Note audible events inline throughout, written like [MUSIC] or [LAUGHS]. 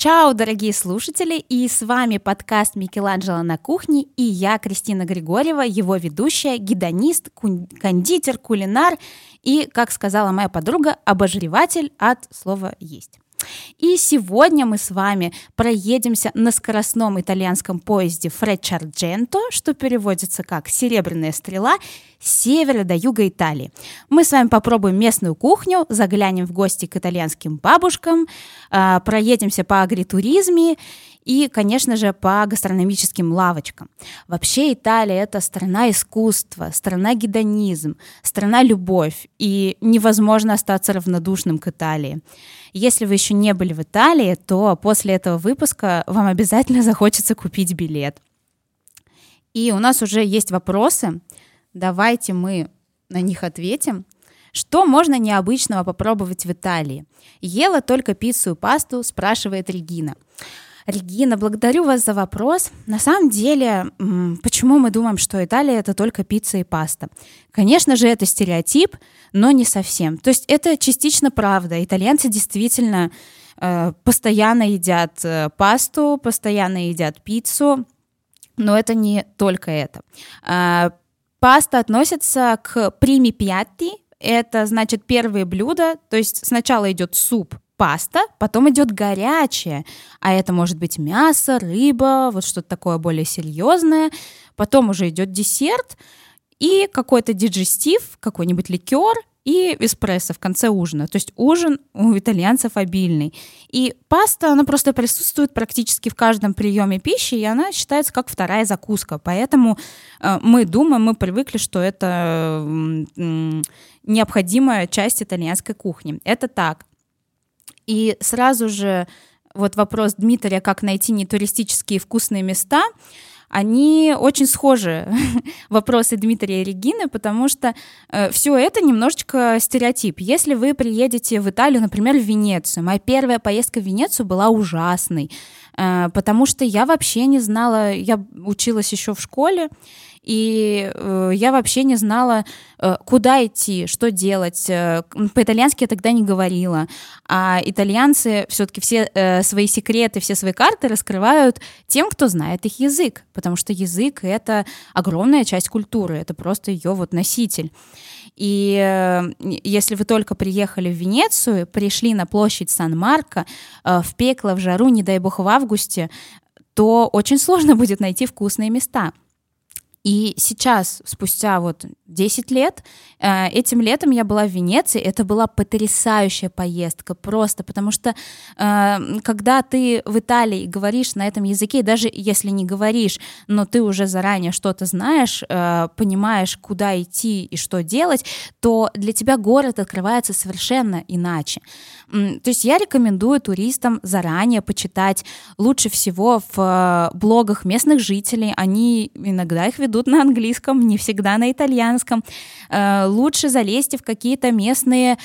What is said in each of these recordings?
Чао, дорогие слушатели, и с вами подкаст Микеланджело на кухне, и я, Кристина Григорьева, его ведущая, гедонист, кондитер, кулинар и, как сказала моя подруга, обожреватель от слова «есть». И сегодня мы с вами проедемся на скоростном итальянском поезде Фречардженто, что переводится как «серебряная стрела», с севера до юга Италии. Мы с вами попробуем местную кухню, заглянем в гости к итальянским бабушкам, а, проедемся по агритуризме и, конечно же, по гастрономическим лавочкам. Вообще Италия — это страна искусства, страна гедонизм, страна любовь, и невозможно остаться равнодушным к Италии. Если вы еще не были в Италии, то после этого выпуска вам обязательно [LAUGHS] захочется купить билет. И у нас уже есть вопросы. Давайте мы на них ответим. Что можно необычного попробовать в Италии? Ела только пиццу и пасту, спрашивает Регина. Регина, благодарю вас за вопрос. На самом деле, почему мы думаем, что Италия это только пицца и паста? Конечно же, это стереотип, но не совсем. То есть это частично правда. Итальянцы действительно э, постоянно едят э, пасту, постоянно едят пиццу, но это не только это. Э, паста относится к прими пятти, это значит первые блюда, то есть сначала идет суп, паста, потом идет горячее, а это может быть мясо, рыба, вот что-то такое более серьезное, потом уже идет десерт и какой-то диджестив, какой-нибудь ликер и эспрессо в конце ужина. То есть ужин у итальянцев обильный. И паста, она просто присутствует практически в каждом приеме пищи, и она считается как вторая закуска. Поэтому э, мы думаем, мы привыкли, что это э, необходимая часть итальянской кухни. Это так. И сразу же вот вопрос Дмитрия, как найти нетуристические вкусные места, они очень схожи, [LAUGHS] вопросы Дмитрия и Регины, потому что э, все это немножечко стереотип. Если вы приедете в Италию, например, в Венецию, моя первая поездка в Венецию была ужасной, э, потому что я вообще не знала, я училась еще в школе, и э, я вообще не знала, э, куда идти, что делать. Э, по-итальянски я тогда не говорила, а итальянцы все-таки все э, свои секреты, все свои карты раскрывают тем, кто знает их язык, потому что язык — это огромная часть культуры, это просто ее вот носитель. И э, если вы только приехали в Венецию, пришли на площадь Сан-Марко, э, в пекло, в жару, не дай бог в августе, то очень сложно будет найти вкусные места. И сейчас, спустя вот 10 лет, э, этим летом я была в Венеции, это была потрясающая поездка, просто потому что э, когда ты в Италии говоришь на этом языке, даже если не говоришь, но ты уже заранее что-то знаешь, э, понимаешь, куда идти и что делать, то для тебя город открывается совершенно иначе. То есть я рекомендую туристам заранее почитать лучше всего в блогах местных жителей, они иногда их ведут ведут на английском, не всегда на итальянском. Э, лучше залезьте в какие-то местные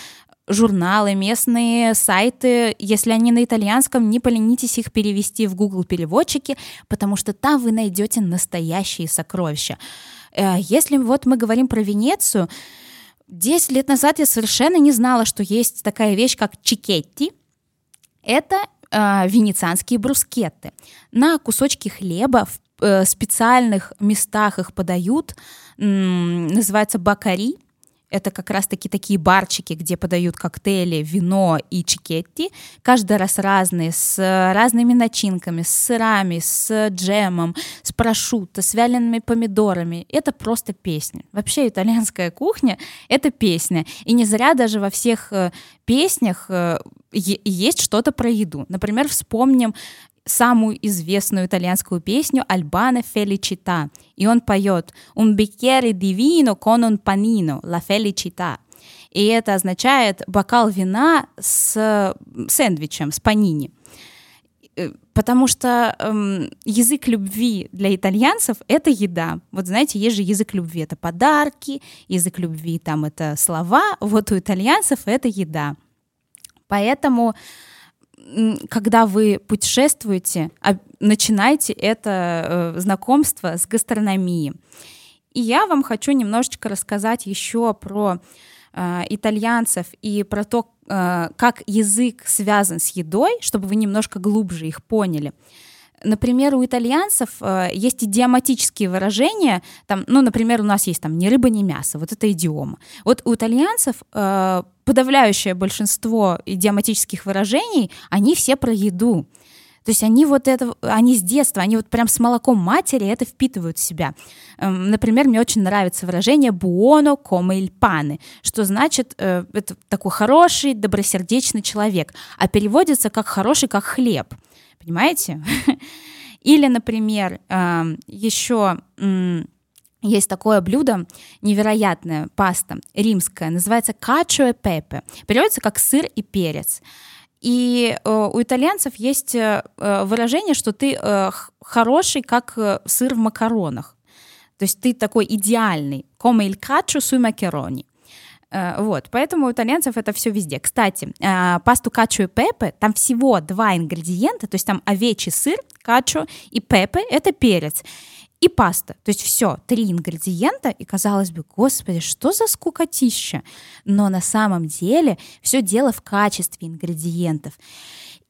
журналы, местные сайты, если они на итальянском, не поленитесь их перевести в Google переводчики, потому что там вы найдете настоящие сокровища. Э, если вот мы говорим про Венецию, 10 лет назад я совершенно не знала, что есть такая вещь, как чикетти. Это э, венецианские брускетты. На кусочки хлеба в специальных местах их подают, называется бакари. Это как раз-таки такие барчики, где подают коктейли, вино и чикетти. Каждый раз разные, с разными начинками, с сырами, с джемом, с прошутто, с вялеными помидорами. Это просто песня. Вообще итальянская кухня — это песня. И не зря даже во всех э, песнях э, есть что-то про еду. Например, вспомним самую известную итальянскую песню Альбана Felicità. И он поет «Un bicchiere di vino con un panino, la felicità». И это означает бокал вина с сэндвичем, с панини. Э, потому что эм, язык любви для итальянцев — это еда. Вот знаете, есть же язык любви — это подарки, язык любви — там это слова. Вот у итальянцев это еда. Поэтому когда вы путешествуете, начинайте это э, знакомство с гастрономией. И я вам хочу немножечко рассказать еще про э, итальянцев и про то, э, как язык связан с едой, чтобы вы немножко глубже их поняли. Например, у итальянцев э, есть идиоматические выражения, там, ну, например, у нас есть там ни рыба, ни мясо, вот это идиома. Вот у итальянцев э, подавляющее большинство идиоматических выражений, они все про еду. То есть они вот это, они с детства, они вот прям с молоком матери это впитывают в себя. Эм, например, мне очень нравится выражение «buono come il pane», что значит э, это такой хороший, добросердечный человек, а переводится как «хороший, как хлеб». Понимаете? [LAUGHS] Или, например, эм, еще есть такое блюдо, невероятное, паста римская, называется качо и пепе. Переводится как сыр и перец. И э, у итальянцев есть э, выражение, что ты э, хороший, как э, сыр в макаронах. То есть ты такой идеальный. Come il cacio sui maccheroni. Э, вот, поэтому у итальянцев это все везде. Кстати, э, пасту качо и пепе, там всего два ингредиента, то есть там овечий сыр, качо, и пепе — это перец и паста. То есть все, три ингредиента, и казалось бы, господи, что за скукотища? Но на самом деле все дело в качестве ингредиентов.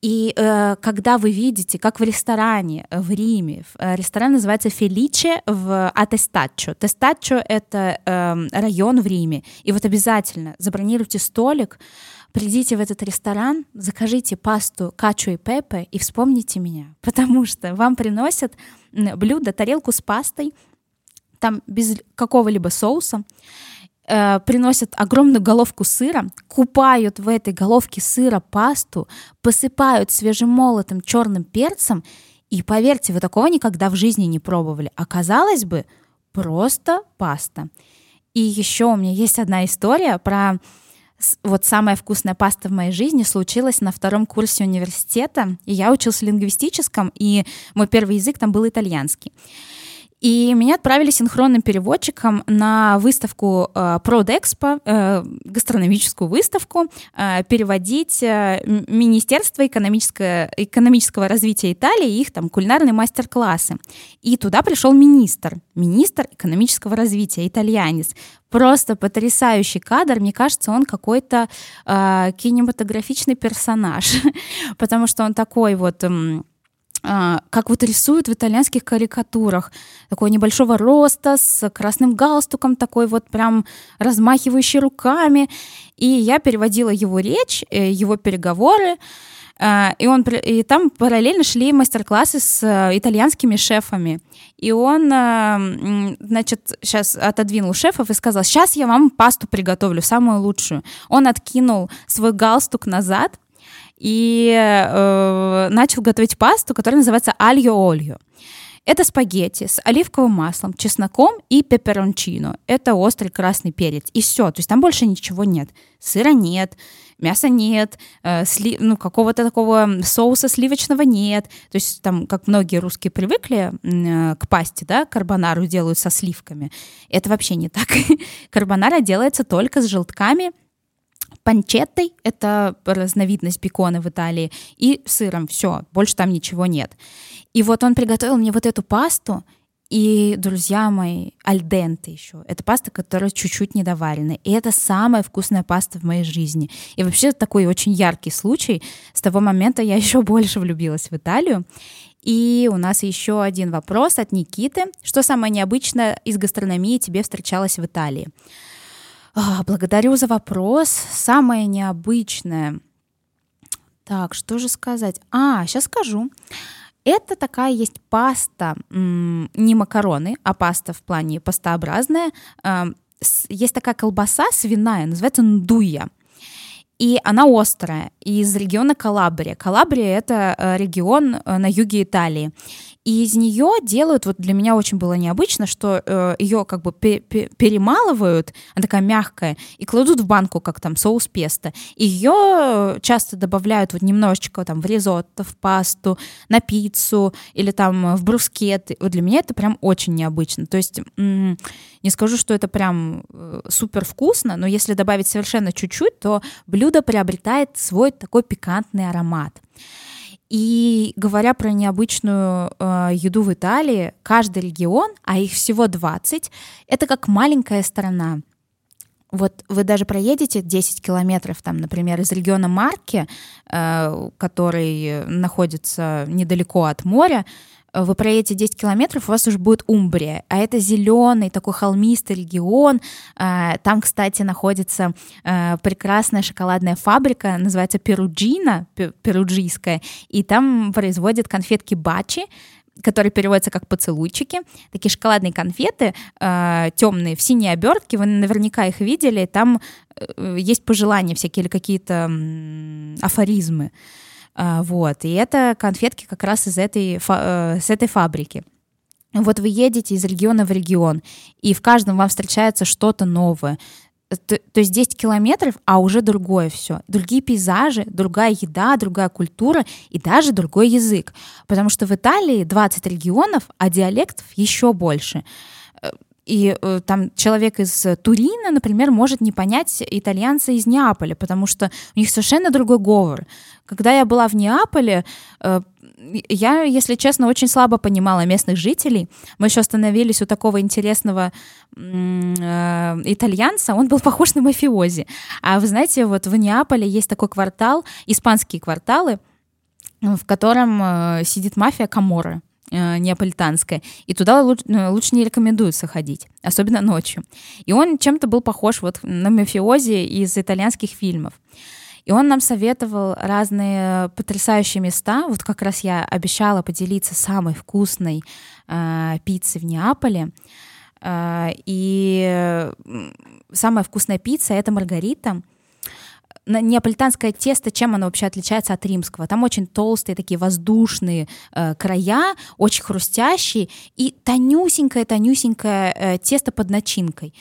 И э, когда вы видите, как в ресторане в Риме, э, ресторан называется Феличе в Атестачо. Тестачо — это э, район в Риме. И вот обязательно забронируйте столик, придите в этот ресторан, закажите пасту качу и пепе и вспомните меня, [LAUGHS] потому что вам приносят блюдо, тарелку с пастой, там без какого-либо соуса, э, приносят огромную головку сыра, купают в этой головке сыра пасту, посыпают свежемолотым черным перцем, и поверьте, вы такого никогда в жизни не пробовали. Оказалось бы, просто паста. И еще у меня есть одна история про вот самая вкусная паста в моей жизни случилась на втором курсе университета. И я учился лингвистическом, и мой первый язык там был итальянский. И меня отправили синхронным переводчиком на выставку э, Продэкспо, э, гастрономическую выставку, э, переводить э, Министерство экономического, экономического развития Италии и их там кулинарные мастер-классы. И туда пришел министр, министр экономического развития, итальянец. Просто потрясающий кадр. Мне кажется, он какой-то э, кинематографичный персонаж, [LAUGHS] потому что он такой вот... Э, как вот рисуют в итальянских карикатурах. Такого небольшого роста, с красным галстуком, такой вот прям размахивающий руками. И я переводила его речь, э, его переговоры, а, и, он, и там параллельно шли мастер-классы с э, итальянскими шефами. И он, э, значит, сейчас отодвинул шефов и сказал, сейчас я вам пасту приготовлю, самую лучшую. Он откинул свой галстук назад, и э, начал готовить пасту, которая называется альо-ольо. Это спагетти с оливковым маслом, чесноком и пепперончино. Это острый красный перец. И все. То есть там больше ничего нет. Сыра нет, мяса нет, э, сли, ну, какого-то такого соуса сливочного нет. То есть там, как многие русские привыкли э, к пасте, да, карбонару делают со сливками. Это вообще не так. [LAUGHS] Карбонара делается только с желтками – панчеттой, это разновидность бекона в Италии, и сыром, все, больше там ничего нет. И вот он приготовил мне вот эту пасту, и, друзья мои, альденты еще. Это паста, которая чуть-чуть недоварена. И это самая вкусная паста в моей жизни. И вообще такой очень яркий случай. С того момента я [LAUGHS] еще больше влюбилась в Италию. И у нас еще один вопрос от Никиты. Что самое необычное из гастрономии тебе встречалось в Италии? А, благодарю за вопрос. Самое необычное. Так, что же сказать? А, сейчас скажу. Это такая есть паста, не макароны, а паста в плане пастообразная. А, есть такая колбаса свиная, называется ндуя. И она острая, из региона Калабрия. Калабрия — это э, регион э, на юге Италии. И из нее делают, вот для меня очень было необычно, что э, ее как бы пе- пе- перемалывают, она такая мягкая, и кладут в банку, как там соус песто. Ее часто добавляют вот немножечко там в ризотто, в пасту, на пиццу или там в брускет. Вот для меня это прям очень необычно. То есть не скажу, что это прям э, супер вкусно, но если добавить совершенно чуть-чуть, то блюдо приобретает свой такой пикантный аромат. И говоря про необычную э, еду в Италии, каждый регион, а их всего 20, это как маленькая страна. Вот вы даже проедете 10 километров, там, например, из региона Марки, э, который находится недалеко от моря, вы проедете 10 километров, у вас уже будет Умбрия, а это зеленый такой холмистый регион. А, там, кстати, находится а, прекрасная шоколадная фабрика, называется Перуджина, перуджийская, и там производят конфетки бачи, которые переводятся как поцелуйчики, такие шоколадные конфеты, э, темные, в синей обертке, вы наверняка их видели, там э, есть пожелания всякие или какие-то э, афоризмы. Вот, и это конфетки как раз из этой, э, с этой фабрики. Вот вы едете из региона в регион, и в каждом вам встречается что-то новое. То, то есть 10 километров, а уже другое все. Другие пейзажи, другая еда, другая культура и даже другой язык. Потому что в Италии 20 регионов, а диалектов еще больше. И э, там человек из Турина, например, может не понять итальянца из Неаполя, потому что у них совершенно другой говор. Когда я была в Неаполе, э, я, если честно, очень слабо понимала местных жителей. Мы еще остановились у такого интересного э, итальянца, он был [LAUGHS] похож на мафиози. А вы знаете, вот в Неаполе есть такой квартал, испанские кварталы, в котором э, сидит мафия Каморы э, неаполитанская, и туда лучше, э, лучше не рекомендуется ходить, особенно ночью. И он чем-то был похож вот на мафиози из итальянских фильмов. И он нам советовал разные потрясающие места. Вот как раз я обещала поделиться самой вкусной э, пиццей в Неаполе. Э, и самая вкусная пицца это Маргарита неаполитанское тесто, чем оно вообще отличается от римского? Там очень толстые такие воздушные э, края, очень хрустящие и тонюсенькое-тонюсенькое э, тесто под начинкой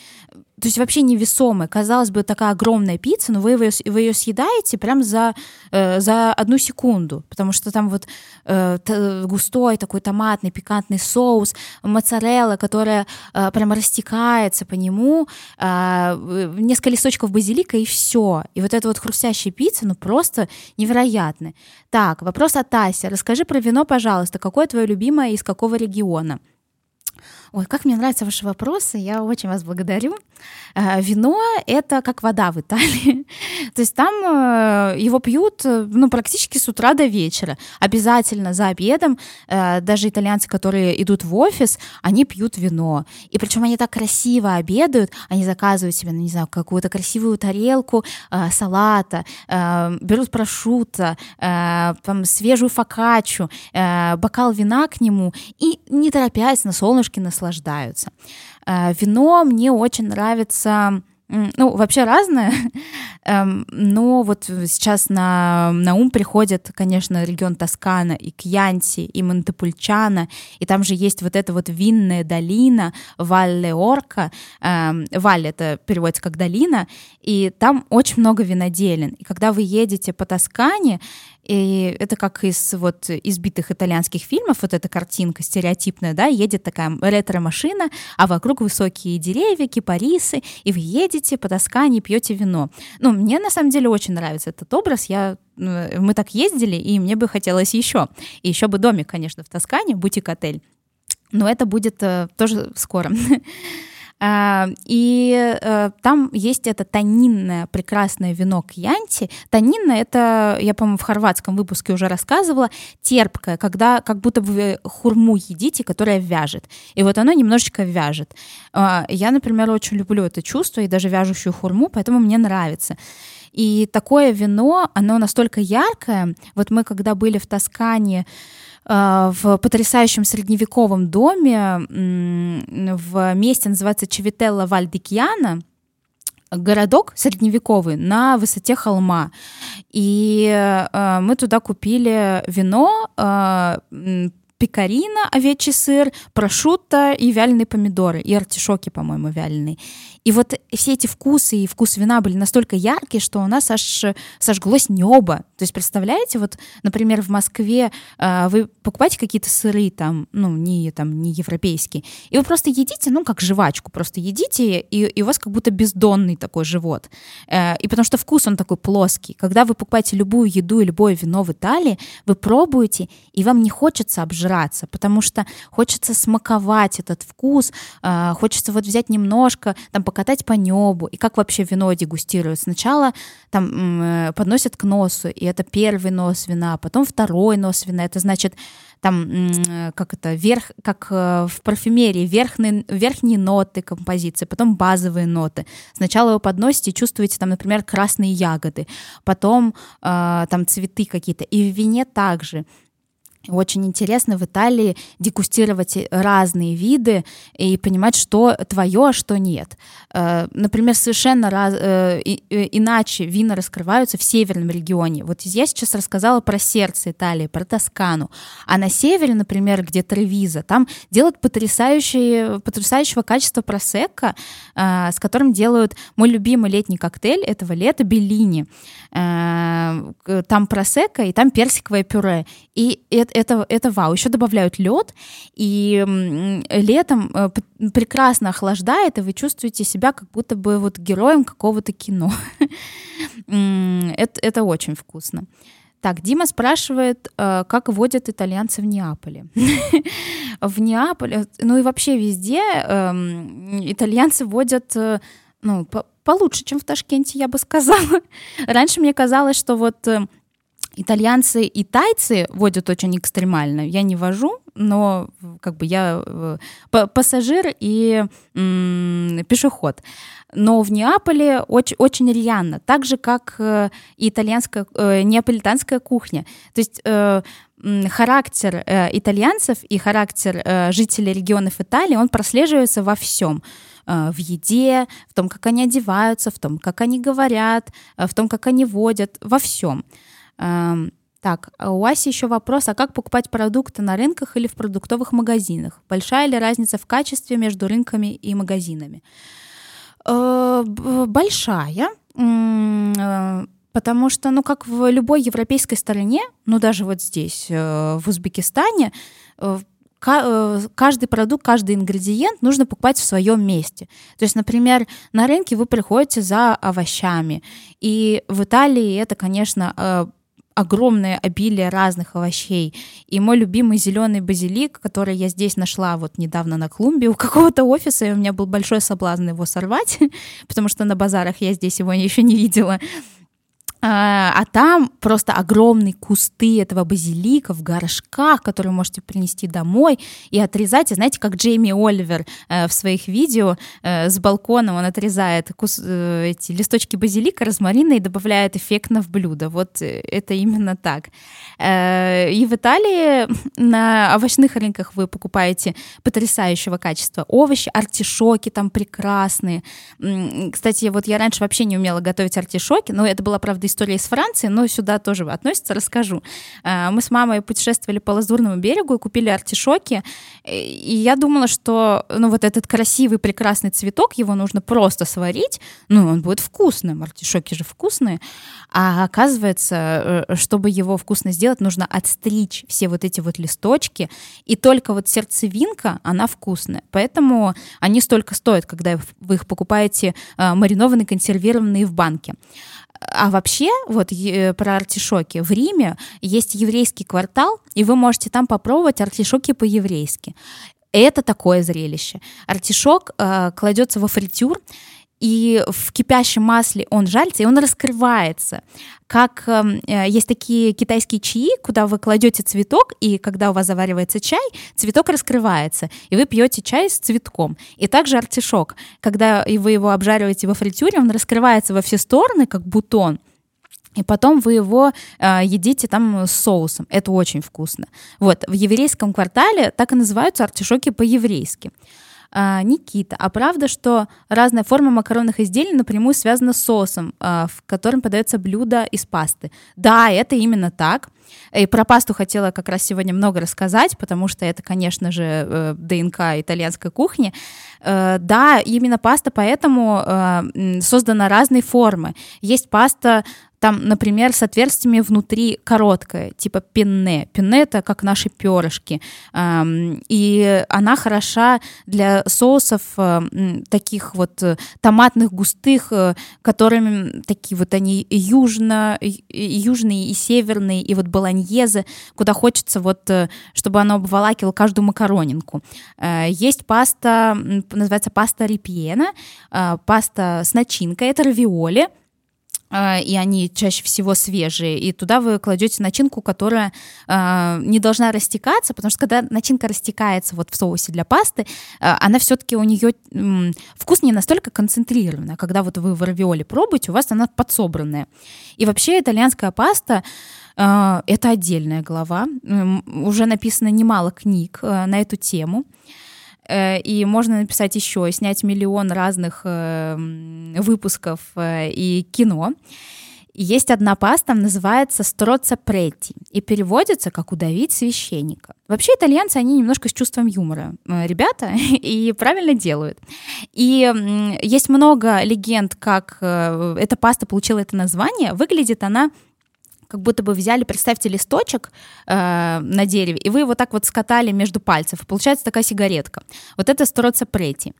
то есть вообще невесомая. Казалось бы, такая огромная пицца, но вы ее, вы ее съедаете прям за, э, за одну секунду, потому что там вот э, густой такой томатный пикантный соус, моцарелла, которая э, прям растекается по нему, э, несколько листочков базилика и все. И вот эта вот хрустящая пицца, ну просто невероятная. Так, вопрос от Аси. Расскажи про вино, пожалуйста. Какое твое любимое и из какого региона? Ой, как мне нравятся ваши вопросы, я очень вас благодарю. Э, вино — это как вода в Италии. [LAUGHS] То есть там э, его пьют ну, практически с утра до вечера. Обязательно за обедом. Э, даже итальянцы, которые идут в офис, они пьют вино. И причем они так красиво обедают, они заказывают себе, ну, не знаю, какую-то красивую тарелку салата, берут прошутто, там, свежую фокаччу, бокал вина к нему и, не торопясь, на солнышке наслаждаются. Э, вино мне очень нравится ну, вообще разное, [LAUGHS] эм, но вот сейчас на, на ум приходит, конечно, регион Тоскана и Кьянти, и Монтепульчана, и там же есть вот эта вот винная долина Валле Орка, эм, Валле это переводится как долина, и там очень много виноделин, и когда вы едете по Тоскане, и это как из вот избитых итальянских фильмов, вот эта картинка стереотипная, да, едет такая ретро-машина, а вокруг высокие деревья, кипарисы, и вы едете по Тоскане пьете вино. Ну, мне на самом деле очень нравится этот образ, я ну, мы так ездили, и мне бы хотелось еще. И еще бы домик, конечно, в Тоскане, бутик-отель. Но это будет э, тоже скоро. [LAUGHS] А, и э, там есть это танинное прекрасное вино кьянти. Танинное — это, я, по-моему, в хорватском выпуске уже рассказывала, терпкое, когда как будто вы хурму едите, которая вяжет. И вот оно немножечко вяжет. А, я, например, очень люблю это чувство и даже вяжущую хурму, поэтому мне нравится. И такое вино, оно настолько яркое. Вот мы, когда были в Тоскане, в потрясающем средневековом доме в месте называется Чевителла Вальдикьяна, городок средневековый на высоте холма. И э, мы туда купили вино, э, пекарина, овечий сыр, прошутто и вяленые помидоры, и артишоки, по-моему, вяленые. И вот все эти вкусы и вкус вина были настолько яркие, что у нас аж сожглось небо. То есть, представляете, вот, например, в Москве э, вы покупаете какие-то сыры там, ну, не, там, не европейские, и вы просто едите, ну, как жвачку, просто едите, и, и у вас как будто бездонный такой живот. Э, и потому что вкус, он такой плоский. Когда вы покупаете любую еду и любое вино в Италии, вы пробуете, и вам не хочется обжираться, потому что хочется смаковать этот вкус, э, хочется вот взять немножко, там, покатать по небу, и как вообще вино дегустируют. Сначала там э, подносят к носу, и это первый нос вина, потом второй нос вина, это значит там, э, как это, верх, как э, в парфюмерии, верхние, верхние ноты композиции, потом базовые ноты. Сначала вы подносите, чувствуете там, например, красные ягоды, потом там цветы какие-то, и в вине также. Очень интересно в Италии дегустировать разные виды и понимать, что твое, а что нет. Э, например, совершенно раз, э, иначе вина раскрываются в северном регионе. Вот я сейчас рассказала про сердце Италии, про Тоскану. А на севере, например, где Тревиза, там делают потрясающие, потрясающего качества просекко, э, с которым делают мой любимый летний коктейль этого лета Беллини. Там просекко и там персиковое пюре. И это это, это вау. Еще добавляют лед, и летом э, прекрасно охлаждает, и вы чувствуете себя как будто бы вот героем какого-то кино. [LAUGHS] это, это очень вкусно. Так, Дима спрашивает, э, как водят итальянцы в Неаполе. [LAUGHS] в Неаполе, ну и вообще везде эм, итальянцы водят э, ну, получше, чем в Ташкенте, я бы сказала. [LAUGHS] Раньше мне казалось, что вот Итальянцы и тайцы водят очень экстремально. Я не вожу, но как бы я э, пассажир и пешеход. Но в Неаполе очень, очень рьяно, так же, как э, и итальянская, э, неаполитанская кухня. То есть характер итальянцев и характер жителей регионов Италии, он прослеживается во всем в еде, в том, как они одеваются, в том, как они говорят, в том, как они водят, во всем. Эм, так, а у Аси еще вопрос, а как покупать продукты на рынках или в продуктовых магазинах? Большая ли разница в качестве между рынками и магазинами? Э, большая, э, потому что, ну, как в любой европейской стране, ну, даже вот здесь, э, в Узбекистане, каждый продукт, каждый ингредиент нужно покупать в своем месте. То есть, например, на рынке вы приходите за овощами, и в Италии это, конечно, огромное обилие разных овощей. И мой любимый зеленый базилик, который я здесь нашла вот недавно на клумбе у какого-то офиса, и у меня был большой соблазн его сорвать, [LAUGHS] потому что на базарах я здесь его еще не видела. А, а там просто огромные кусты этого базилика в горшках, которые вы можете принести домой и отрезать. И знаете, как Джейми Оливер э, в своих видео э, с балкона он отрезает кус, э, эти листочки базилика, розмарина и добавляет эффектно в блюдо. Вот это именно так. И в Италии на овощных рынках вы покупаете потрясающего качества овощи, артишоки там прекрасные. Кстати, вот я раньше вообще не умела готовить артишоки, но это была, правда, история из Франции, но сюда тоже относится, расскажу. А, мы с мамой путешествовали по Лазурному берегу и купили артишоки, и я думала, что ну, вот этот красивый, прекрасный цветок, его нужно просто сварить, ну, он будет вкусным, артишоки же вкусные, а оказывается, э, чтобы его вкусно сделать, нужно отстричь все вот эти вот листочки, и только вот сердцевинка, она вкусная. Поэтому они столько стоят, когда вы их покупаете а, маринованные, консервированные в банке. А вообще, вот э, про артишоки. В Риме есть еврейский квартал, и вы можете там попробовать артишоки по-еврейски. Это такое зрелище. Артишок э, кладется во фритюр, и в кипящем масле он жарится, и он раскрывается. Как эм, э, есть такие китайские чаи, куда вы кладете цветок, и когда у вас заваривается чай, цветок раскрывается, и вы пьете чай с цветком. И также артишок, когда вы его обжариваете во фритюре, он раскрывается во все стороны, как бутон, и потом вы его э, едите там с соусом. Это очень вкусно. Вот, в еврейском квартале так и называются артишоки по-еврейски. А, Никита, а правда, что разная форма макаронных изделий напрямую связана с соусом, а, в котором подается блюдо из пасты? Да, это именно так. И про пасту хотела как раз сегодня много рассказать, потому что это, конечно же, э, ДНК итальянской кухни. Э, да, именно паста поэтому э, создана разной формы. Есть паста там, например, с отверстиями внутри короткое, типа пенне. Пенне — это как наши перышки. И она хороша для соусов таких вот томатных, густых, которыми такие вот они южно, южные и северные, и вот болоньезы, куда хочется вот, чтобы оно обволакивало каждую макаронинку. Есть паста, называется паста репьена, паста с начинкой, это равиоли, и они чаще всего свежие, и туда вы кладете начинку, которая э, не должна растекаться, потому что когда начинка растекается вот в соусе для пасты, э, она все-таки у нее э, вкус не настолько концентрированный. Когда вот вы в равиоле пробуете, у вас она подсобранная. И вообще итальянская паста это отдельная глава. Уже написано немало книг на эту тему. Э, и можно написать еще, снять миллион разных э, выпусков э, и кино. Есть одна паста, называется «Строца претти» и переводится как «удавить священника». Вообще итальянцы, они немножко с чувством юмора, ребята, [LAUGHS] и правильно делают. И есть много легенд, как эта паста получила это название. Выглядит она как будто бы взяли, представьте, листочек э, на дереве, и вы его так вот скатали между пальцев, получается такая сигаретка. Вот это строца прети.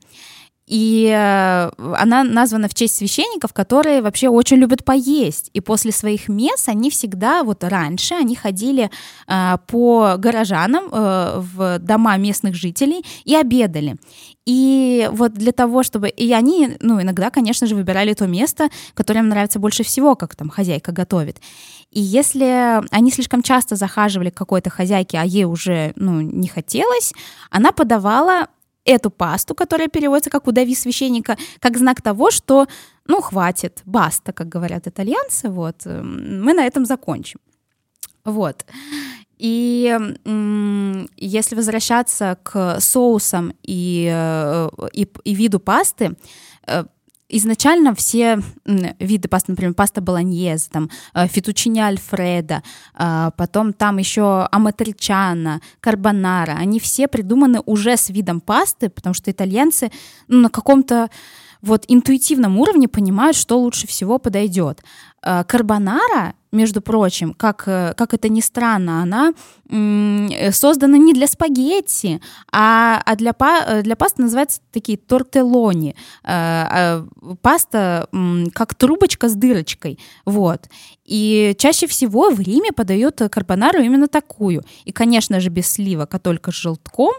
И э, она названа в честь священников, которые вообще очень любят поесть. И после своих мес они всегда, вот раньше, они ходили э, по горожанам э, в дома местных жителей и обедали. И вот для того, чтобы... И они, ну, иногда, конечно же, выбирали то место, которое им нравится больше всего, как там хозяйка готовит. И если они слишком часто захаживали к какой-то хозяйке, а ей уже, ну, не хотелось, она подавала эту пасту, которая переводится как «удави священника», как знак того, что, ну, хватит, баста, как говорят итальянцы, вот, эм, мы на этом закончим. Вот. И если возвращаться к соусам и, э, и, и виду пасты, э, изначально все виды пасты, например, паста болоньез, там, э, фетучини альфреда, потом там еще аматричана, карбонара, они все придуманы уже с видом пасты, потому что итальянцы ну, на каком-то вот интуитивном уровне понимают, что лучше всего подойдет. А, карбонара между прочим, как, э, как это ни странно, она создана не для спагетти, а, а для, па, для пасты называются такие тортеллони. Э, паста как трубочка с дырочкой. Вот. И чаще всего в Риме подают карбонару именно такую. И, конечно же, без сливок, а только с желтком.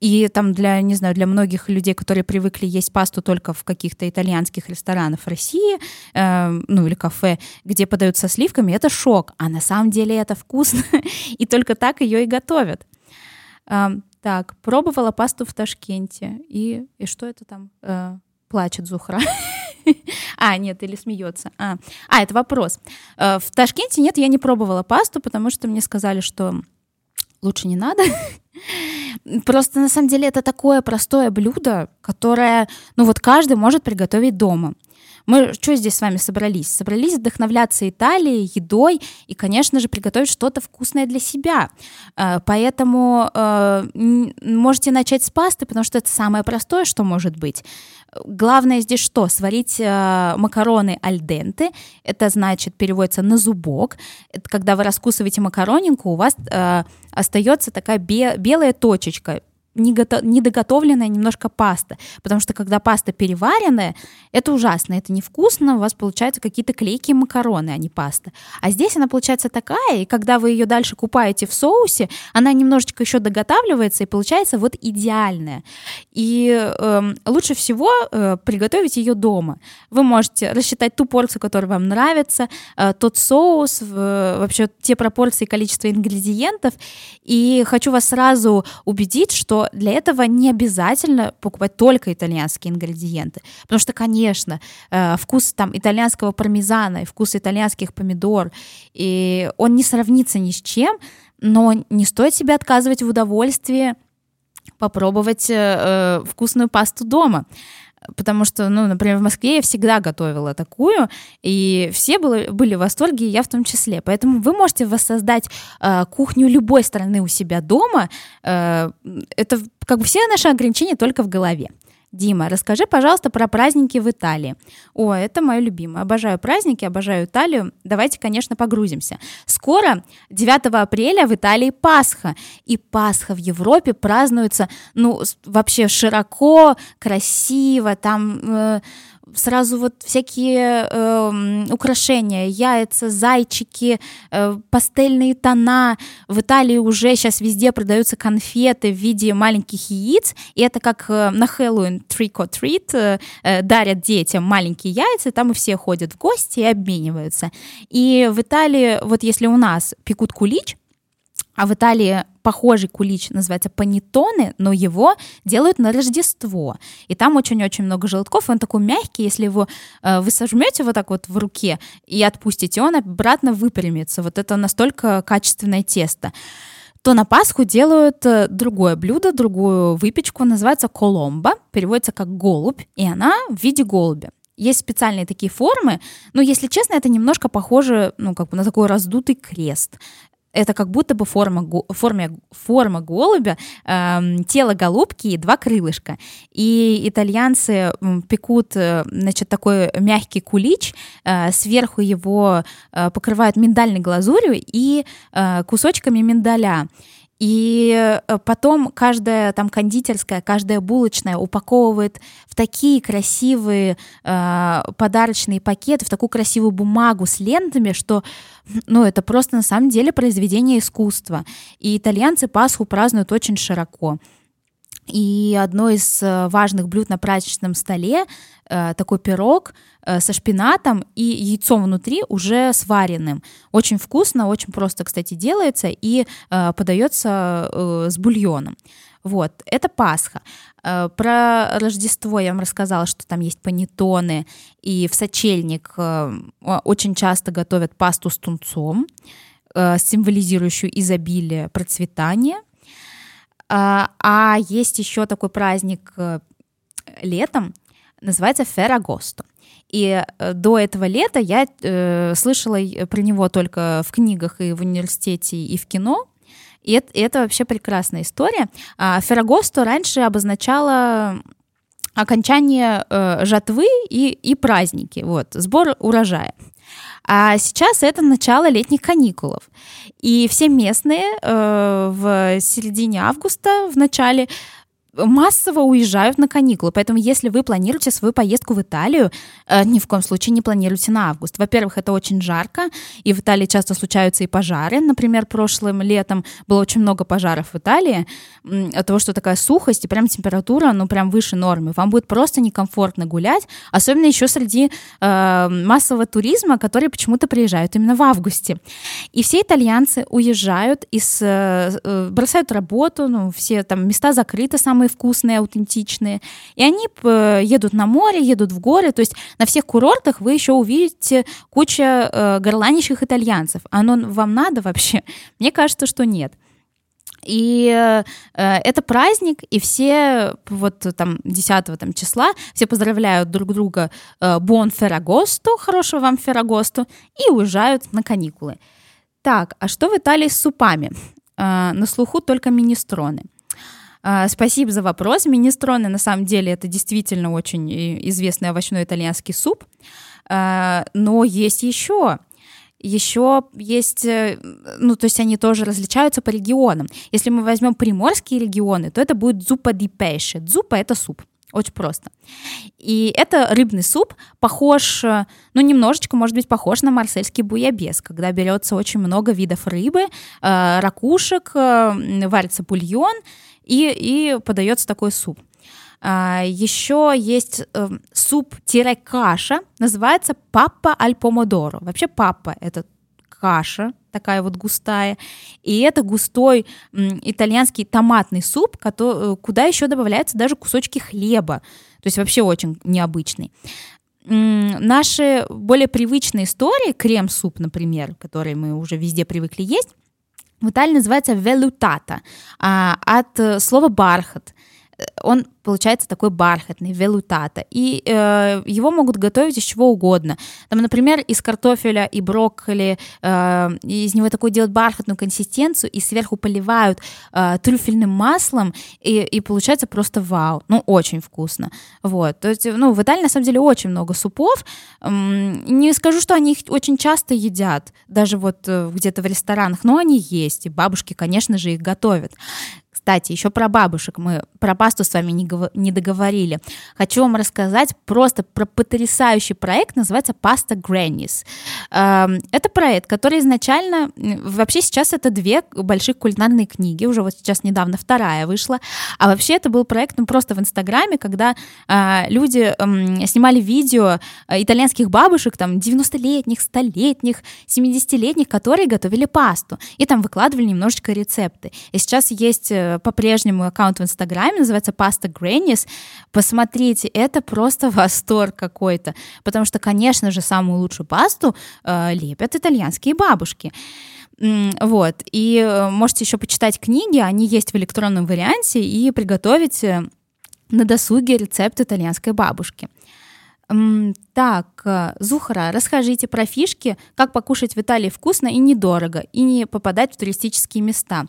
И там для, не знаю, для многих людей, которые привыкли есть пасту только в каких-то итальянских ресторанах России, э, ну или кафе, где подают со сливками, это шок. А на самом деле это вкусно, [LAUGHS] и только так ее и готовят. Э, так, пробовала пасту в Ташкенте. И, и что это там? Э, плачет Зухра. [LAUGHS] А, нет, или смеется. А, а это вопрос. Э, в Ташкенте нет, я не пробовала пасту, потому что мне сказали, что лучше не надо. Просто на самом деле это такое простое блюдо, которое, ну вот каждый может приготовить дома. Мы что здесь с вами собрались? Собрались вдохновляться Италией, едой и, конечно же, приготовить что-то вкусное для себя. Э, поэтому э, можете начать с пасты, потому что это самое простое, что может быть. Главное здесь что? Сварить э, макароны альденты. Это значит, переводится на зубок. Когда вы раскусываете макаронинку, у вас э, остается такая бе- белая точечка недоготовленная немножко паста, потому что когда паста переваренная, это ужасно, это невкусно, у вас получаются какие-то клейкие макароны, а не паста. А здесь она получается такая, и когда вы ее дальше купаете в соусе, она немножечко еще доготавливается и получается вот идеальная. И э, лучше всего э, приготовить ее дома. Вы можете рассчитать ту порцию, которая вам нравится, э, тот соус, э, вообще те пропорции, количество ингредиентов. И хочу вас сразу убедить, что для этого не обязательно покупать только итальянские ингредиенты. Потому что, конечно, э, вкус там итальянского пармезана и вкус итальянских помидор, и он не сравнится ни с чем, но не стоит себе отказывать в удовольствии попробовать э, вкусную пасту дома потому что, ну, например, в Москве я всегда готовила такую, и все были, были в восторге, и я в том числе. Поэтому вы можете воссоздать э, кухню любой страны у себя дома. Э, это как бы все наши ограничения только в голове. Дима, расскажи, пожалуйста, про праздники в Италии. О, это мое любимое. Обожаю праздники, обожаю Италию. Давайте, конечно, погрузимся. Скоро, 9 апреля, в Италии Пасха. И Пасха в Европе празднуется, ну, вообще широко, красиво. Там... Э, сразу вот всякие э, украшения, яйца, зайчики, э, пастельные тона. В Италии уже сейчас везде продаются конфеты в виде маленьких яиц, и это как э, на Хэллоуин trick or treat э, э, дарят детям маленькие яйца, там и все ходят в гости и обмениваются. И в Италии, вот если у нас пекут кулич, а в Италии похожий кулич называется панеттоне, но его делают на Рождество. И там очень-очень много желтков, он такой мягкий, если его э, вы сожмете вот так вот в руке и отпустите, он обратно выпрямится. Вот это настолько качественное тесто то на Пасху делают э, другое блюдо, другую выпечку, называется коломба, переводится как голубь, и она в виде голубя. Есть специальные такие формы, но, если честно, это немножко похоже, ну, как бы на такой раздутый крест это как будто бы форма, форма, форма голубя, э, тело голубки и два крылышка. И итальянцы пекут, э, значит, такой мягкий кулич, э, сверху его э, покрывают миндальной глазурью и э, кусочками миндаля. И э, потом каждая там кондитерская, каждая булочная упаковывает в такие красивые э, подарочные пакеты, в такую красивую бумагу с лентами, что ну, это просто на самом деле произведение искусства. И итальянцы Пасху празднуют очень широко. И одно из э, важных блюд на праздничном столе э, такой пирог э, со шпинатом и яйцом внутри уже сваренным. Очень вкусно, очень просто, кстати, делается и подается с бульоном. Вот, это Пасха. Про Рождество я вам рассказала, что там есть панеттоны, и в сочельник очень часто готовят пасту с тунцом, символизирующую изобилие, процветание – а, а есть еще такой праздник э, летом, называется Феррагосто. И э, до этого лета я э, слышала про него только в книгах и в университете, и в кино. И это, и это вообще прекрасная история. А Феррагосто раньше обозначало окончание э, жатвы и, и праздники, вот, сбор урожая. А сейчас это начало летних каникулов. И все местные э, в середине августа, в начале, массово уезжают на каникулы. Поэтому, если вы планируете свою поездку в Италию, э, ни в коем случае не планируйте на август. Во-первых, это очень жарко, и в Италии часто случаются и пожары. Например, прошлым летом было очень много пожаров в Италии от того, что такая сухость и прям температура, ну, прям выше нормы. Вам будет просто некомфортно гулять, особенно еще среди э, массового туризма, которые почему-то приезжают именно в августе. И все итальянцы уезжают, из, э, э бросают работу, ну, все там места закрыты, самые самые вкусные, аутентичные. И они едут на море, едут в горы. То есть на всех курортах вы еще увидите кучу э, горланищих итальянцев. Оно вам надо вообще? [LAUGHS] Мне кажется, что нет. И э, это праздник, и все вот там 10 там, числа все поздравляют друг друга э, Бон Феррагосту, хорошего вам Феррагосту, и уезжают на каникулы. Так, а что в Италии с супами? Э, на слуху только министроны. А, спасибо за вопрос. Министроны, на самом деле, это действительно очень известный овощной итальянский суп. А, но есть еще еще есть, э, ну, то есть они тоже различаются по регионам. Если мы возьмем приморские регионы, то это будет зупа ди пеше. Зупа — это суп. Очень просто. И это рыбный суп, похож, э, ну, немножечко, может быть, похож на марсельский буябес, когда берется очень много видов рыбы, э, ракушек, варится бульон, и, и подается такой суп. А, еще есть э, суп-каша, называется папа аль помодоро. Вообще папа — это каша, такая вот густая. И это густой итальянский томатный суп, э, куда еще добавляются даже кусочки хлеба. То есть вообще очень необычный. Наши более привычные истории, крем-суп, например, который мы уже везде привыкли есть, в Италии называется велутата, а, от э, слова бархат. Он получается такой бархатный, велутата. И э, его могут готовить из чего угодно. Там, например, из картофеля и брокколи, э, из него такой делают бархатную консистенцию и сверху поливают э, трюфельным маслом, и, и получается просто вау. Ну, очень вкусно. Вот. То есть, ну, в Италии, на самом деле, очень много супов. Не скажу, что они их очень часто едят, даже вот э, где-то в ресторанах, но они есть, и бабушки, конечно же, их готовят. Кстати, еще про бабушек. Мы про пасту с вами не, не договорили. Хочу вам рассказать просто про потрясающий проект, называется Pasta Grannies. Эм, это проект, который изначально... Вообще сейчас это две больших кулинарные книги, уже вот сейчас недавно вторая вышла. А вообще это был проект ну, просто в Инстаграме, когда э, люди снимали видео э, итальянских бабушек, там, 90-летних, 100-летних, 70-летних, которые готовили пасту. И там выкладывали немножечко рецепты. И сейчас есть э, по-прежнему аккаунт в Инстаграме, называется Pasta Grannies. Посмотрите, это просто [LAUGHS] восторг какой-то, потому что, конечно же, самую лучшую пасту э, лепят итальянские бабушки. Вот, и э, можете еще почитать книги, они есть в электронном варианте, и приготовить э, на досуге рецепт итальянской бабушки. Так, э, Зухара, расскажите про фишки, как покушать в Италии вкусно и недорого, и не попадать в туристические места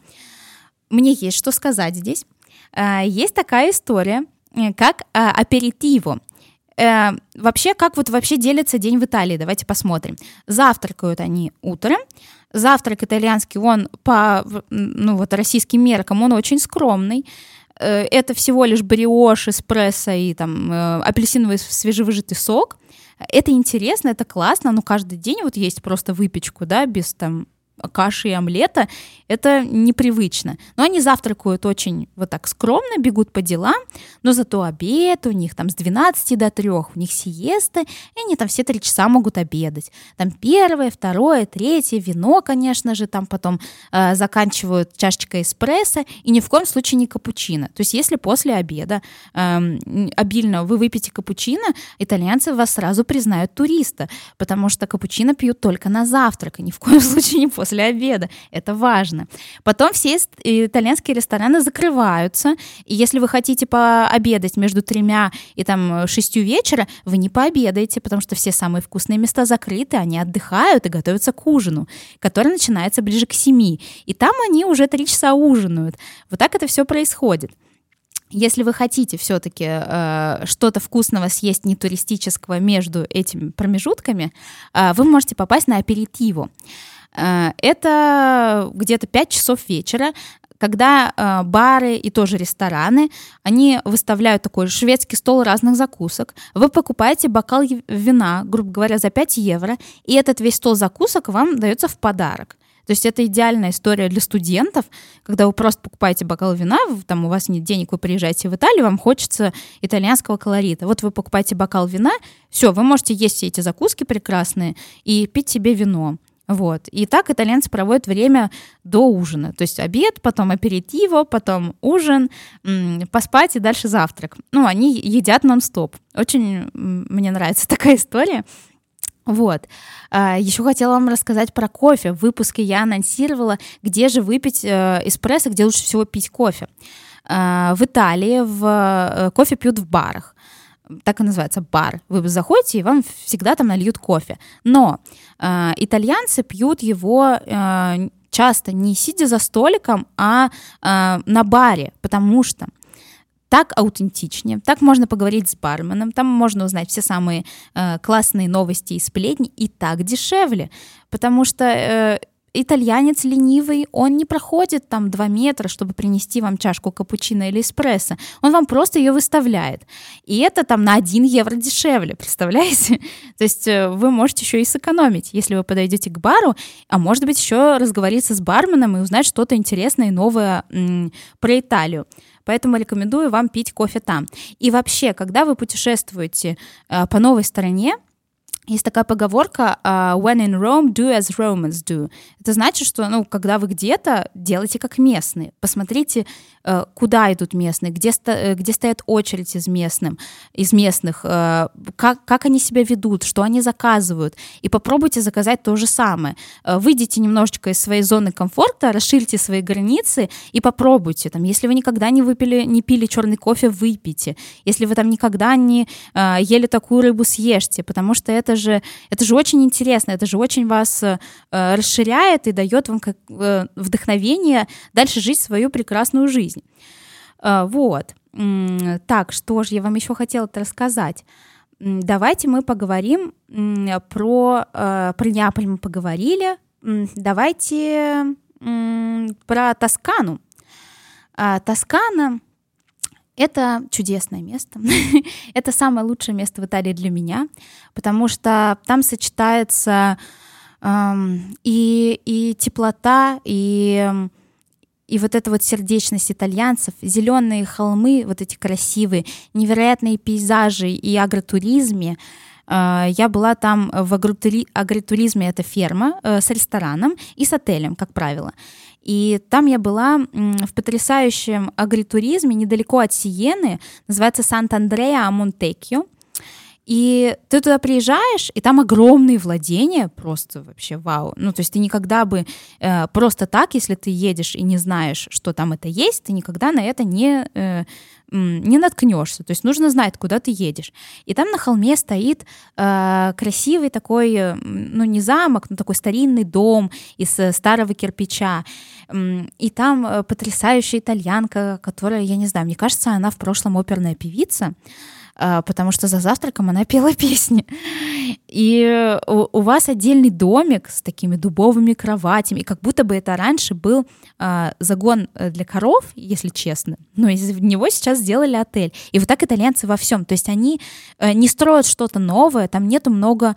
мне есть что сказать здесь. Э, есть такая история, э, как э, аперитиво. Вообще, как вот вообще делится день в Италии? Давайте посмотрим. Завтракают они утром. Завтрак итальянский, он по ну, вот, российским меркам, он очень скромный это всего лишь бриош, эспрессо и там апельсиновый свежевыжатый сок. Это интересно, это классно, но каждый день вот есть просто выпечку, да, без там каши и омлета, это непривычно. Но они завтракают очень вот так скромно, бегут по делам, но зато обед у них там с 12 до 3, у них сиесты, и они там все три часа могут обедать. Там первое, второе, третье, вино, конечно же, там потом э, заканчивают чашечкой эспрессо, и ни в коем случае не капучино. То есть если после обеда э, обильно вы выпьете капучино, итальянцы вас сразу признают туриста, потому что капучино пьют только на завтрак, и ни в коем [LAUGHS] случае не после после обеда. Это важно. Потом все итальянские рестораны закрываются, и если вы хотите пообедать между тремя и там шестью вечера, вы не пообедаете, потому что все самые вкусные места закрыты, они отдыхают и готовятся к ужину, который начинается ближе к семи. И там они уже три часа ужинают. Вот так это все происходит. Если вы хотите все-таки э, что-то вкусного съесть не туристического между этими промежутками, э, вы можете попасть на аперитиву. Э, это где-то 5 часов вечера, когда э, бары и тоже рестораны, они выставляют такой шведский стол разных закусок. Вы покупаете бокал вина, грубо говоря, за 5 евро, и этот весь стол закусок вам дается в подарок. То есть это идеальная история для студентов, когда вы просто покупаете бокал вина, там у вас нет денег, вы приезжаете в Италию, вам хочется итальянского колорита. Вот вы покупаете бокал вина, все, вы можете есть все эти закуски прекрасные и пить себе вино. Вот. И так итальянцы проводят время до ужина. То есть обед, потом аперитиво, потом ужин, поспать и дальше завтрак. Ну, они едят нон-стоп. Очень мне нравится [LAUGHS] такая история. Вот. А, Еще хотела вам рассказать про кофе. В выпуске я анонсировала, где же выпить э, эспрессо, где лучше всего пить кофе. А, в Италии в э, кофе пьют в барах так и называется бар. Вы заходите, и вам всегда там нальют кофе. Но э, итальянцы пьют его э, часто не сидя за столиком, а э, на баре, потому что так аутентичнее, так можно поговорить с барменом, там можно узнать все самые э, классные новости и сплетни, и так дешевле, потому что э, итальянец ленивый, он не проходит там 2 метра, чтобы принести вам чашку капучино или эспрессо. Он вам просто ее выставляет. И это там на 1 евро дешевле, [LAUGHS] представляете? То есть э, вы можете еще и сэкономить, если вы подойдете к бару, а может быть еще разговориться с барменом и узнать что-то интересное и новое м- про Италию. Поэтому рекомендую вам пить кофе там. И вообще, когда вы путешествуете э, по новой стране, есть такая поговорка uh, «When in Rome, do as Romans do». Это значит, что, ну, когда вы где-то, делайте как местные. Посмотрите, uh, куда идут местные, где, сто, э, где стоят очередь из, местным, из местных, uh, как, как они себя ведут, что они заказывают. И попробуйте заказать то же самое. Выйдите немножечко из своей зоны комфорта, расширьте свои границы и попробуйте. Там, если вы никогда не, выпили, не пили черный кофе, выпейте. Если вы там никогда не ели такую рыбу, съешьте, потому что это же, это же очень интересно, это же очень вас э, расширяет и дает вам как, э, вдохновение дальше жить свою прекрасную жизнь. Э, вот. Так, что же я вам еще хотела рассказать? Давайте мы поговорим про, э, про Неаполь мы поговорили. Давайте про Тоскану. А, Тоскана это чудесное место. [LAUGHS] это самое лучшее место в Италии для меня, потому что там сочетается эм, и, и теплота, и, и вот эта вот сердечность итальянцев, зеленые холмы, вот эти красивые, невероятные пейзажи и агротуризме. Э, я была там в агротуризме, это ферма э, с рестораном и с отелем, как правило. И там я была в потрясающем агритуризме недалеко от Сиены, называется Сант-Андреа Монтекио. И ты туда приезжаешь, и там огромные владения, просто вообще вау. Ну, то есть ты никогда бы э, просто так, если ты едешь и не знаешь, что там это есть, ты никогда на это не, э, не наткнешься. То есть нужно знать, куда ты едешь. И там на холме стоит э, красивый такой, э, ну, не замок, но такой старинный дом из э, старого кирпича. И там э, потрясающая итальянка, которая, я не знаю, мне кажется, она в прошлом оперная певица. А, потому что за завтраком она пела [LAUGHS] песни. И у, у вас отдельный домик с такими дубовыми кроватями, как будто бы это раньше был а, загон э, для коров, если честно, но из него сейчас сделали отель. И вот так итальянцы во всем. То есть они а, не строят что-то новое, там нету много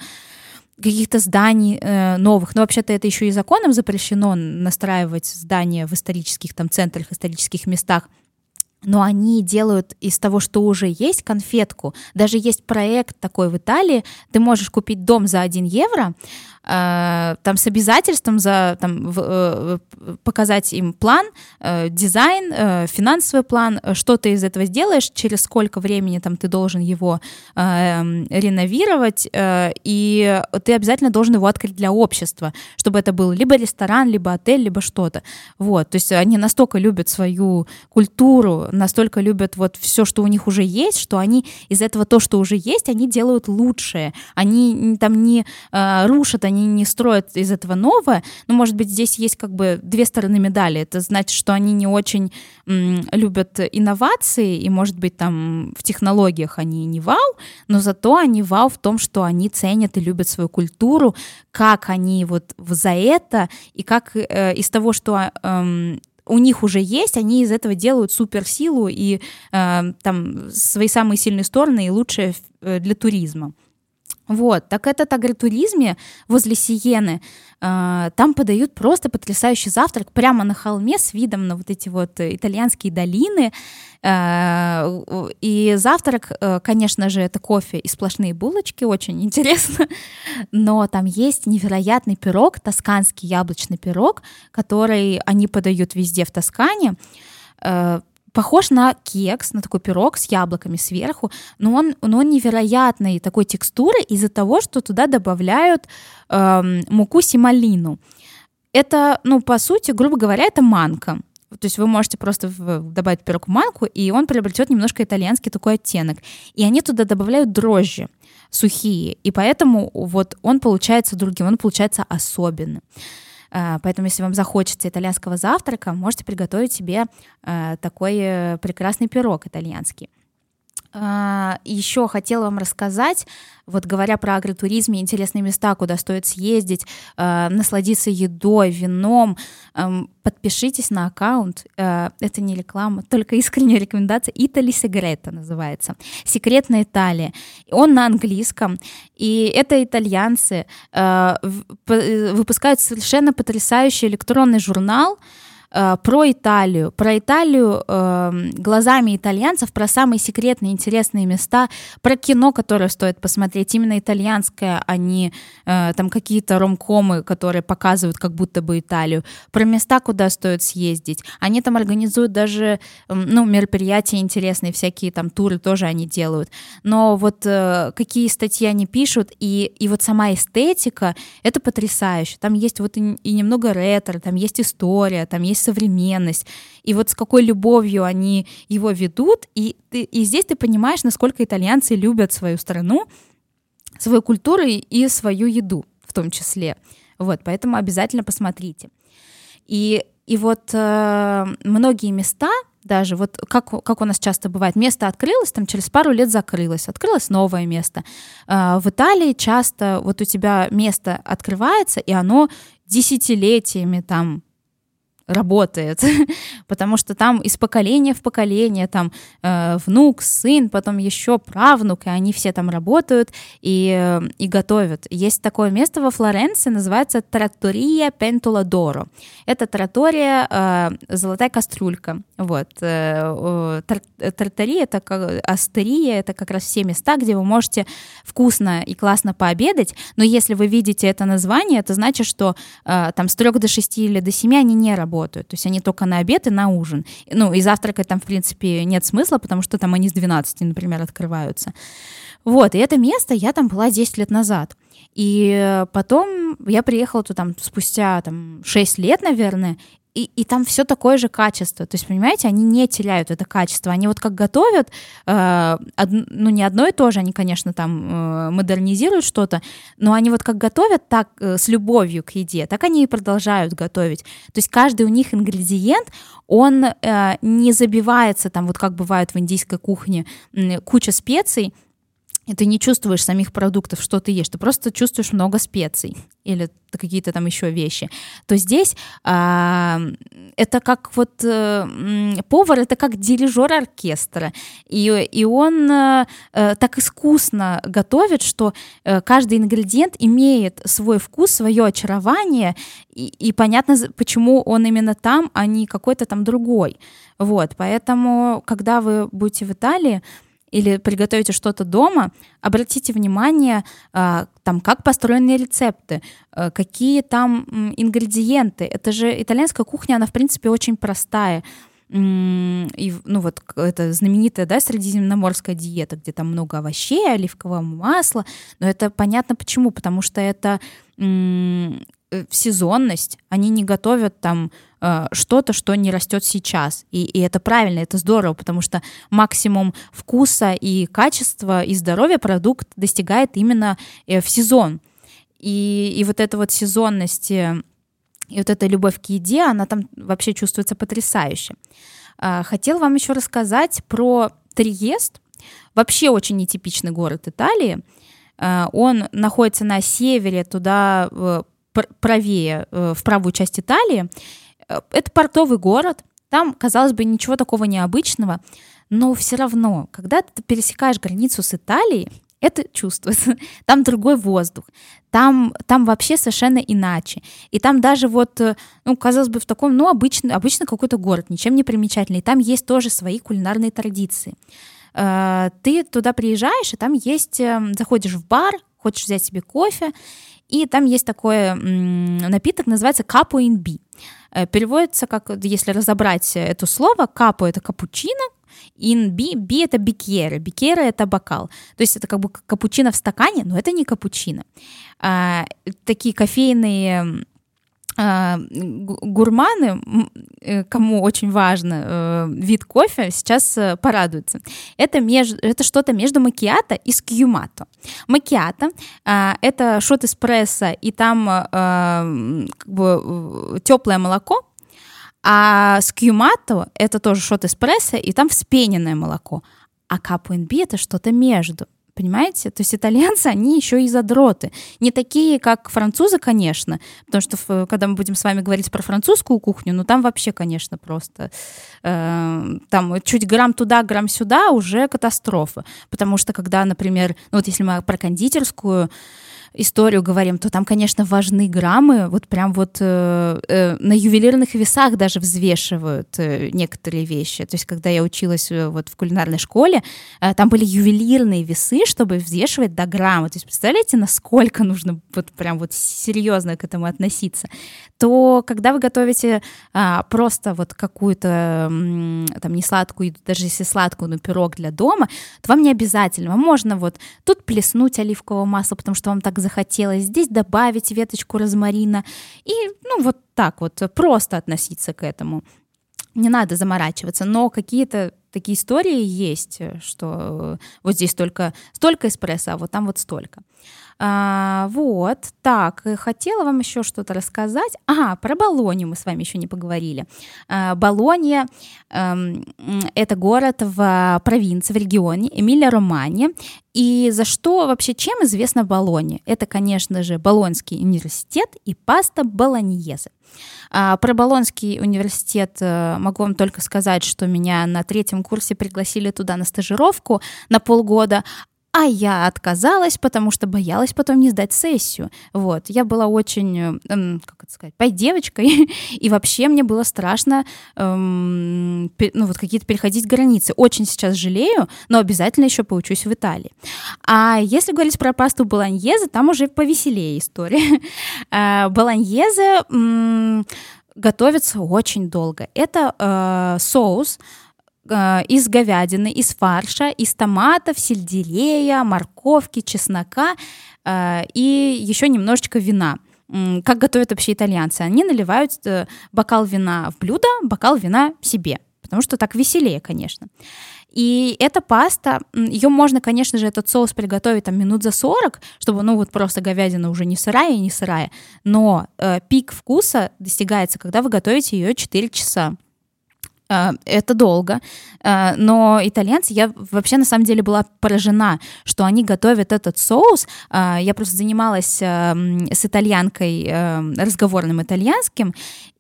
каких-то зданий э, новых. Но вообще-то это еще и законом запрещено настраивать здания в исторических там центрах, исторических местах но они делают из того, что уже есть, конфетку. Даже есть проект такой в Италии, ты можешь купить дом за 1 евро, Э, там с обязательством за там, в, э, показать им план, э, дизайн, финансовый план, что ты из этого сделаешь, через сколько времени там ты должен его реновировать, и ты обязательно должен его открыть для общества, чтобы это был либо ресторан, либо отель, либо что-то. Вот, то есть они настолько любят свою культуру, настолько любят вот все, что у них уже есть, что они из этого то, что уже есть, они делают лучшее. Они там не рушат, они они не строят из этого новое, но, может быть, здесь есть как бы две стороны медали. Это значит, что они не очень м, любят инновации, и, может быть, там в технологиях они не вау, но зато они вау в том, что они ценят и любят свою культуру, как они вот за это, и как э, из того, что э, у них уже есть, они из этого делают суперсилу и э, там свои самые сильные стороны и лучшее э, для туризма. Вот, так этот агротуризме возле Сиены, э, там подают просто потрясающий завтрак прямо на холме с видом на вот эти вот итальянские долины. Э, и завтрак, э, конечно же, это кофе и сплошные булочки, очень [LAUGHS] интересно. Но там есть невероятный пирог, тосканский яблочный пирог, который они подают везде в Тоскане э, похож на кекс, на такой пирог с яблоками сверху, но он, но он невероятной такой текстуры из-за того, что туда добавляют эм, муку сималину. Это, ну, по сути, грубо говоря, это манка. То есть вы можете просто добавить пирог в манку, и он приобретет немножко итальянский такой оттенок. И они туда добавляют дрожжи сухие, и поэтому вот он получается другим, он получается особенным. А, поэтому, если вам захочется итальянского завтрака, можете приготовить себе а, такой э, прекрасный пирог итальянский. А, Еще хотела вам рассказать, вот говоря про агротуризм и интересные места, куда стоит съездить, насладиться едой, вином, подпишитесь на аккаунт, э, это не реклама, только искренняя рекомендация, Итали Секрета называется, секретная Италия. Он на английском, и это итальянцы э, выпускают совершенно потрясающий электронный журнал, э, про Италию, про Италию э, глазами итальянцев, про самые секретные интересные места, про кино, которое стоит посмотреть, именно итальянское, а не э, там какие-то ромкомы, которые показывают как будто бы Италию, про места, куда стоит съездить. Они там организуют даже ну, мероприятия интересные, всякие там туры тоже они делают. Но вот э, какие статьи они пишут, и, и вот сама эстетика, это потрясающе. Там есть вот и, и немного ретро, там есть история, там есть современность. И вот с какой любовью они его ведут, и, ты, и здесь ты понимаешь, насколько итальянцы любят свою страну, свою культуру и свою еду в том числе. Вот, поэтому обязательно посмотрите. И, и вот э, многие места, даже вот как, как у нас часто бывает, место открылось, там через пару лет закрылось, открылось новое место. Э, в Италии часто вот у тебя место открывается, и оно десятилетиями там работает, [LAUGHS] потому что там из поколения в поколение, там э, внук, сын, потом еще правнук, и они все там работают и, э, и готовят. Есть такое место во Флоренции, называется Траттория Пентуладоро. Это тратория э, «Золотая кастрюлька». Вот. Э, э, это как, астерия, это как раз все места, где вы можете вкусно и классно пообедать, но если вы видите это название, это значит, что э, там с 3 до 6 или до 7 они не работают работают. То есть они только на обед и на ужин. Ну, и завтракать там, в принципе, нет смысла, потому что там они с 12, например, открываются. Вот, и это место я там была 10 лет назад. И потом я приехала туда там спустя там, 6 лет, наверное, и, и там все такое же качество. То есть, понимаете, они не теряют это качество. Они вот как готовят, э, од, ну не одно и то же, они, конечно, там э, модернизируют что-то, но они вот как готовят так э, с любовью к еде, так они и продолжают готовить. То есть каждый у них ингредиент, он э, не забивается там, вот как бывает в индийской кухне, э, куча специй, и ты не чувствуешь самих продуктов, что ты ешь, ты просто чувствуешь много специй или какие-то там еще вещи, то здесь а, это как вот а, повар, это как дирижер оркестра, и, и он а, так искусно готовит, что а, каждый ингредиент имеет свой вкус, свое очарование, и, и понятно, почему он именно там, а не какой-то там другой. Вот, поэтому, когда вы будете в Италии, или приготовите что-то дома, обратите внимание, а, там, как построены рецепты, а, какие там ингредиенты. Это же итальянская кухня, она, в принципе, очень простая. И, ну вот это знаменитая, да, средиземноморская диета, где там много овощей, оливкового масла, но это понятно почему, потому что это Э, сезонность, они не готовят там э, что-то, что не растет сейчас. И, и это правильно, это здорово, потому что максимум вкуса и качества и здоровья продукт достигает именно э, в сезон. И, и вот эта вот сезонность э, и вот эта любовь к еде, она там вообще чувствуется потрясающе. Э, хотел вам еще рассказать про Триест. Вообще очень нетипичный город Италии. Э, он находится на севере, туда правее, в правую часть Италии. Э, это портовый город, там, казалось бы, ничего такого необычного, но все равно, когда ты пересекаешь границу с Италией, это чувствуется. [LAUGHS] Там другой воздух. Там, там вообще совершенно иначе. И там даже вот, э, ну, казалось бы, в таком, ну, обычный, обычно какой-то город, ничем не примечательный. И там есть тоже свои кулинарные традиции. Ты туда приезжаешь, и там есть, заходишь в бар, хочешь взять себе кофе, и там есть такой напиток, называется капо инби. Э, переводится как, если разобрать это слово, капо — это капучино, инби, би — это бикьера, бикьера — это бокал. То есть это как бы капучино в стакане, но это не капучино. А, такие кофейные гурманы, э, кому очень важно э, вид кофе, сейчас э, порадуются. Это, меж, это что-то между макиато и скьюмато. Макиато а, — это шот эспрессо, и там как бы теплое молоко, а скьюмато — это тоже шот эспрессо, и там вспененное молоко. А капу это что-то между — Понимаете? То есть итальянцы, они еще и задроты. Не такие, как французы, конечно, потому что когда мы будем с вами говорить про французскую кухню, ну там вообще, конечно, просто э, там чуть грамм туда, грамм сюда уже катастрофа. Потому что когда, например, ну вот если мы про кондитерскую историю говорим, то там, конечно, важны граммы, вот прям вот э, э, на ювелирных весах даже взвешивают э, некоторые вещи. То есть, когда я училась э, вот в кулинарной школе, э, там были ювелирные весы, чтобы взвешивать до грамма. То есть, представляете, насколько нужно вот прям вот серьезно к этому относиться. То, когда вы готовите э, просто вот какую-то э, там не сладкую, даже если сладкую, но пирог для дома, то вам не обязательно. Вам можно вот тут плеснуть оливкового масла, потому что вам так захотелось, здесь добавить веточку розмарина и, ну, вот так вот просто относиться к этому. Не надо заморачиваться, но какие-то такие истории есть, что вот здесь только столько эспрессо, а вот там вот столько. А, вот, так, хотела вам еще что-то рассказать. Ага, про Болонию мы с вами еще не поговорили. А, Болония а, это город в провинции, в регионе Эмилия-Романья. И за что вообще, чем известна Болония? Это, конечно же, Болонский университет и паста Болоньезе. А, про Болонский университет э, могу вам только сказать, что меня на третьем курсе пригласили туда на стажировку на полгода, а я отказалась, потому что боялась потом не сдать сессию. Вот, я была очень, эм, как это сказать, пой девочкой, [LAUGHS] и вообще мне было страшно, эм, ну вот какие-то переходить границы. Очень сейчас жалею, но обязательно еще поучусь в Италии. А если говорить про пасту болоньезе, там уже повеселее история. [LAUGHS] Э, болоньезе готовится очень долго. Это э, соус, Э, из говядины, из фарша, из томатов, сельдерея, морковки, чеснока э, и еще немножечко вина. Как готовят вообще итальянцы? Они наливают э, бокал вина в блюдо, бокал вина себе, потому что так веселее, конечно. И эта паста, ее можно, конечно же, этот соус приготовить там минут за 40, чтобы, ну, вот просто говядина уже не сырая и не сырая. Но э, пик вкуса достигается, когда вы готовите ее 4 часа. Э, это долго, э, но итальянцы, я вообще на самом деле была поражена, что они готовят этот соус. Э, я просто занималась с итальянкой разговорным итальянским,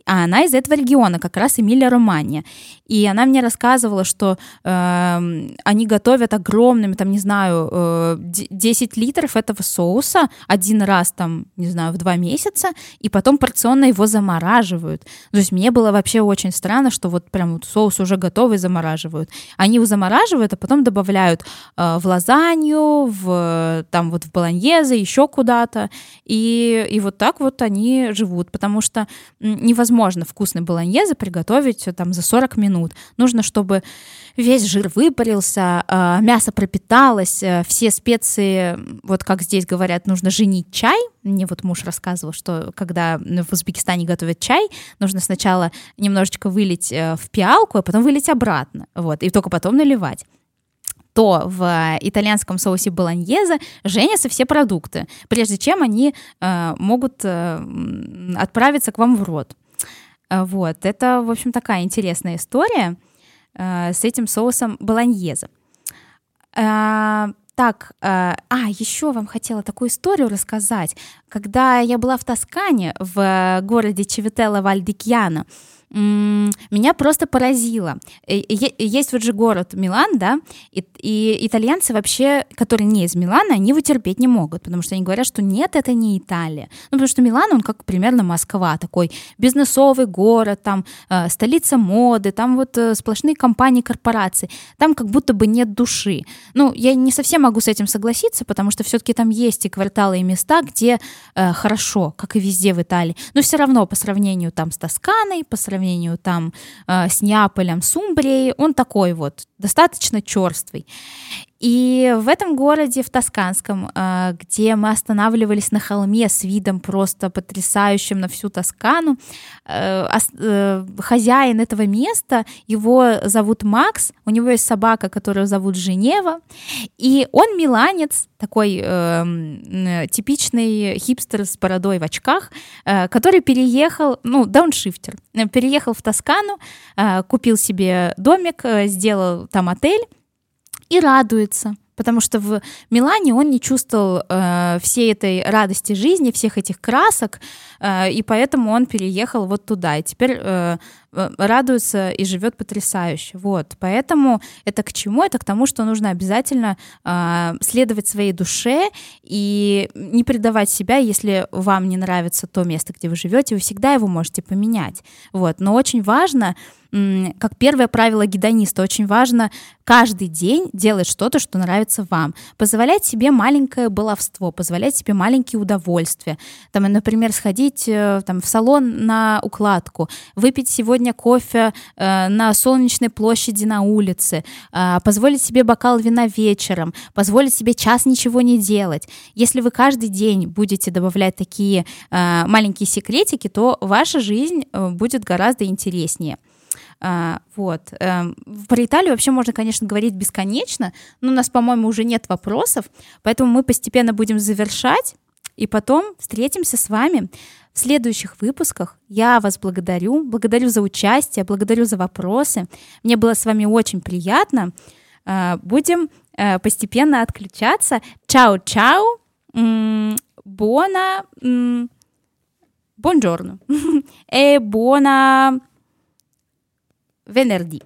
а она из этого региона, как раз Эмилия-Романья. И она мне рассказывала, что э, они готовят огромными, там, не знаю, э, 10 литров этого соуса один раз, там, не знаю, в два месяца, и потом порционно его замораживают. То есть мне было вообще очень странно, что вот прям вот соус уже готовый замораживают. Они его замораживают, а потом добавляют э, в лазанью, в, там вот в болоньезе, еще куда-то. И, и вот так вот они живут, потому что невозможно невозможно вкусный болоньезе приготовить э, там за 40 минут. Нужно, чтобы весь жир выпарился, э, мясо пропиталось, э, все специи, вот как здесь говорят, нужно женить чай. Мне вот муж рассказывал, что когда в Узбекистане готовят чай, нужно сначала немножечко вылить в пиалку, а потом вылить обратно, вот, и только потом наливать то в итальянском соусе болоньезе женятся все продукты, прежде чем они э, могут э, отправиться к вам в рот. Э, вот, это, в общем, такая интересная история э, с этим соусом болоньезе. Э, так, э, а, еще вам хотела такую историю рассказать. Когда я была в Тоскане, в городе Чевителла Вальдикьяно, меня просто поразило. Э, есть вот же город Милан, да, и, и итальянцы вообще, которые не из Милана, они его терпеть не могут, потому что они говорят, что нет, это не Италия. Ну, потому что Милан, он как примерно Москва, такой бизнесовый город, там э, столица моды, там вот э, сплошные компании, корпорации, там как будто бы нет души. Ну, я не совсем могу с этим согласиться, потому что все-таки там есть и кварталы, и места, где э, хорошо, как и везде в Италии, но все равно по сравнению там с Тосканой, по сравнению сравнению там э, с Неаполем, с Умбрией, он такой вот, достаточно черствый. И в этом городе, в Тосканском, э, где мы останавливались на холме с видом просто потрясающим на всю Тоскану, э, хозяин этого места, его зовут Макс, у него есть собака, которую зовут Женева, и он миланец, такой э, типичный хипстер с бородой в очках, э, который переехал, ну, дауншифтер, переехал в Тоскану, э, купил себе домик, э, сделал там отель и радуется потому что в Милане он не чувствовал э, всей этой радости жизни, всех этих красок, э, и поэтому он переехал вот туда. И теперь э, радуется и живет потрясающе. Вот. Поэтому это к чему? Это к тому, что нужно обязательно э, следовать своей душе и не предавать себя, если вам не нравится то место, где вы живете, вы всегда его можете поменять. Вот. Но очень важно как первое правило гедониста, очень важно каждый день делать что-то, что нравится вам. Позволять себе маленькое баловство, позволять себе маленькие удовольствия. Там, например, сходить э, там, в салон на укладку, выпить сегодня кофе э, на солнечной площади на улице, э, позволить себе бокал вина вечером, позволить себе час ничего не делать. Если вы каждый день будете добавлять такие э, маленькие секретики, то ваша жизнь э, будет гораздо интереснее. А, вот. Эм, про Италию вообще можно, конечно, говорить бесконечно, но у нас, по-моему, уже нет вопросов, поэтому мы постепенно будем завершать, и потом встретимся с вами в следующих выпусках. Я вас благодарю, благодарю за участие, благодарю за вопросы. Мне было с вами очень приятно. А, будем э, постепенно отключаться. Чао-чао. Buona. Buongiorno. E buona venerdì.